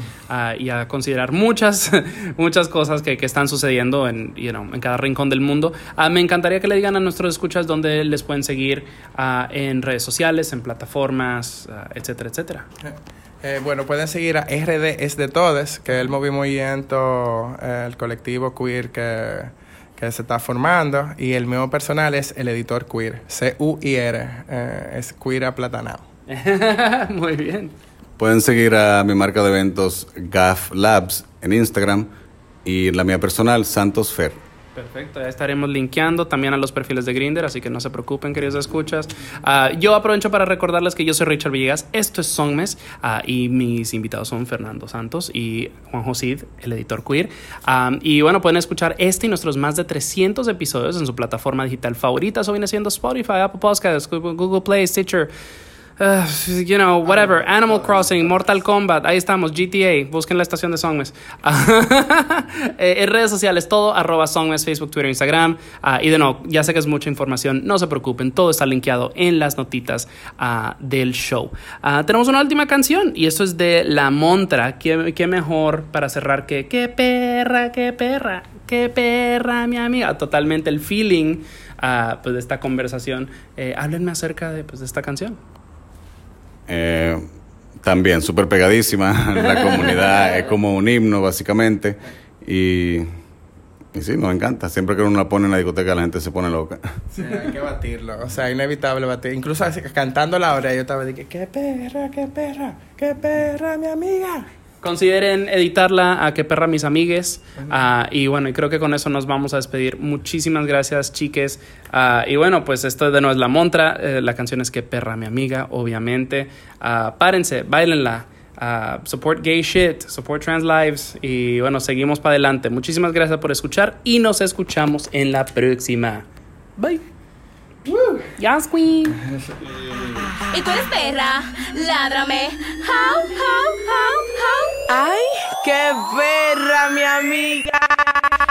[SPEAKER 2] y a considerar muchas, [laughs] muchas cosas que, que están sucediendo en, you know, en cada rincón del mundo. Ah, me encantaría que le digan a nuestros escuchas dónde les pueden seguir ah, en redes sociales, en plataformas, ah, etcétera, etcétera.
[SPEAKER 4] Eh, bueno, pueden seguir a RD es de Todes, que es el movimiento, eh, el colectivo queer que, que se está formando. Y el mío personal es el editor queer, C-U-I-R, eh, es queer aplatanado. [laughs]
[SPEAKER 2] Muy bien.
[SPEAKER 5] Pueden seguir a mi marca de eventos GAF Labs en Instagram y la mía personal, Santos Fer.
[SPEAKER 2] Perfecto, ya estaremos linkeando también a los perfiles de Grinder, así que no se preocupen, queridos escuchas. Ah, yo aprovecho para recordarles que yo soy Richard Villegas, esto es Songmes ah, y mis invitados son Fernando Santos y Juan Josid, el editor queer. Ah, y bueno, pueden escuchar este y nuestros más de 300 episodios en su plataforma digital favorita, eso viene siendo Spotify, Apple Podcasts, Google Google Play, Stitcher. Uh, you know, whatever, Animal Crossing, Mortal Kombat, ahí estamos, GTA, busquen la estación de Songmes. [laughs] Eh, en redes sociales, todo, arroba Songmes, Facebook, Twitter, Instagram. Ah, y de nuevo, ya sé que es mucha información, no se preocupen, todo está linkeado en las notitas ah, del show. Ah, tenemos una última canción y esto es de La Montra. ¿Qué, qué mejor para cerrar que qué perra, qué perra, qué perra, mi amiga. Totalmente el feeling ah, pues, de esta conversación. Eh, háblenme acerca de, pues, de esta canción.
[SPEAKER 5] Eh, también súper pegadísima. [laughs] La comunidad es como un himno, básicamente. Y, y sí, nos encanta. Siempre que uno la pone en la discoteca, la gente se pone loca.
[SPEAKER 4] Sí, hay que batirlo. O sea, inevitable batir. Incluso cantando la hora, yo estaba de que, qué perra, qué perra, qué perra, mi amiga.
[SPEAKER 2] Consideren editarla a que perra mis amigues. Ah, y bueno, y creo que con eso nos vamos a despedir. Muchísimas gracias, chiques. Ah, y bueno, pues esto de nuevo es la montra. Eh, la canción es que perra mi amiga, obviamente. Ah, párense, bailenla. Support gay shit, support trans lives. Y bueno, seguimos para adelante. Muchísimas gracias por escuchar y nos escuchamos en la próxima. Bye. Yes, queen. [laughs]
[SPEAKER 9] Y tú eres perra, ládrame. How, how, how, how.
[SPEAKER 1] Ay, qué perra, mi amiga.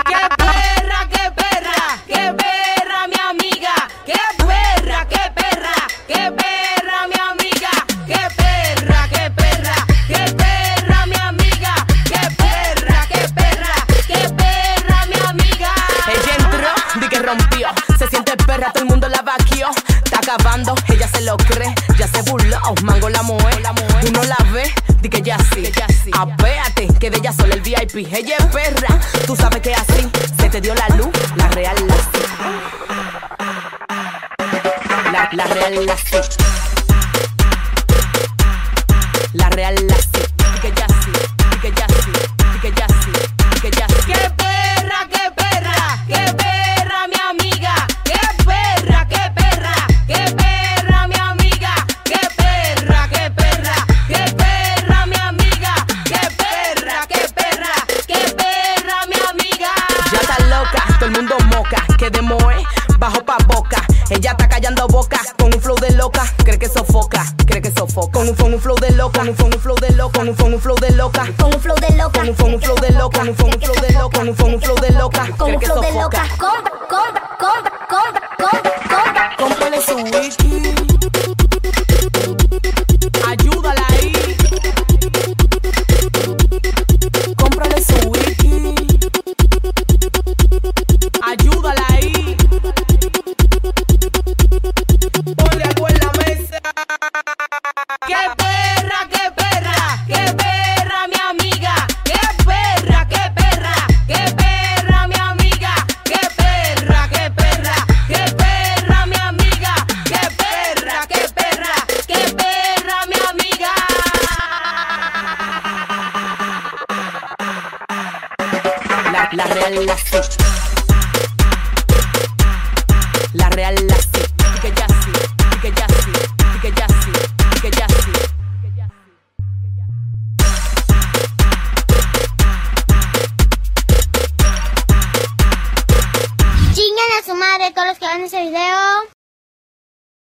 [SPEAKER 9] ¡Qué perra, qué perra! ¡Qué perra, mi amiga! ¡Qué perra, qué perra! ¡Qué perra, mi amiga! ¡Qué perra, qué perra! ¡Qué perra, mi amiga! ¡Qué perra, qué perra! ¡Qué perra, mi amiga!
[SPEAKER 1] Ella entró, di que rompió. Se siente perra, todo el mundo la vaquió. Acabando, ella se lo cree. Ya se burló, mango la moe. Uno la ve, di que ya sí. Apéate, que de ella solo el VIP. Ella es perra, tú sabes que así se te dio la luz, la real la. La, la real la. La real la que ya sí, que ya sí, que ya sí, que ya sí.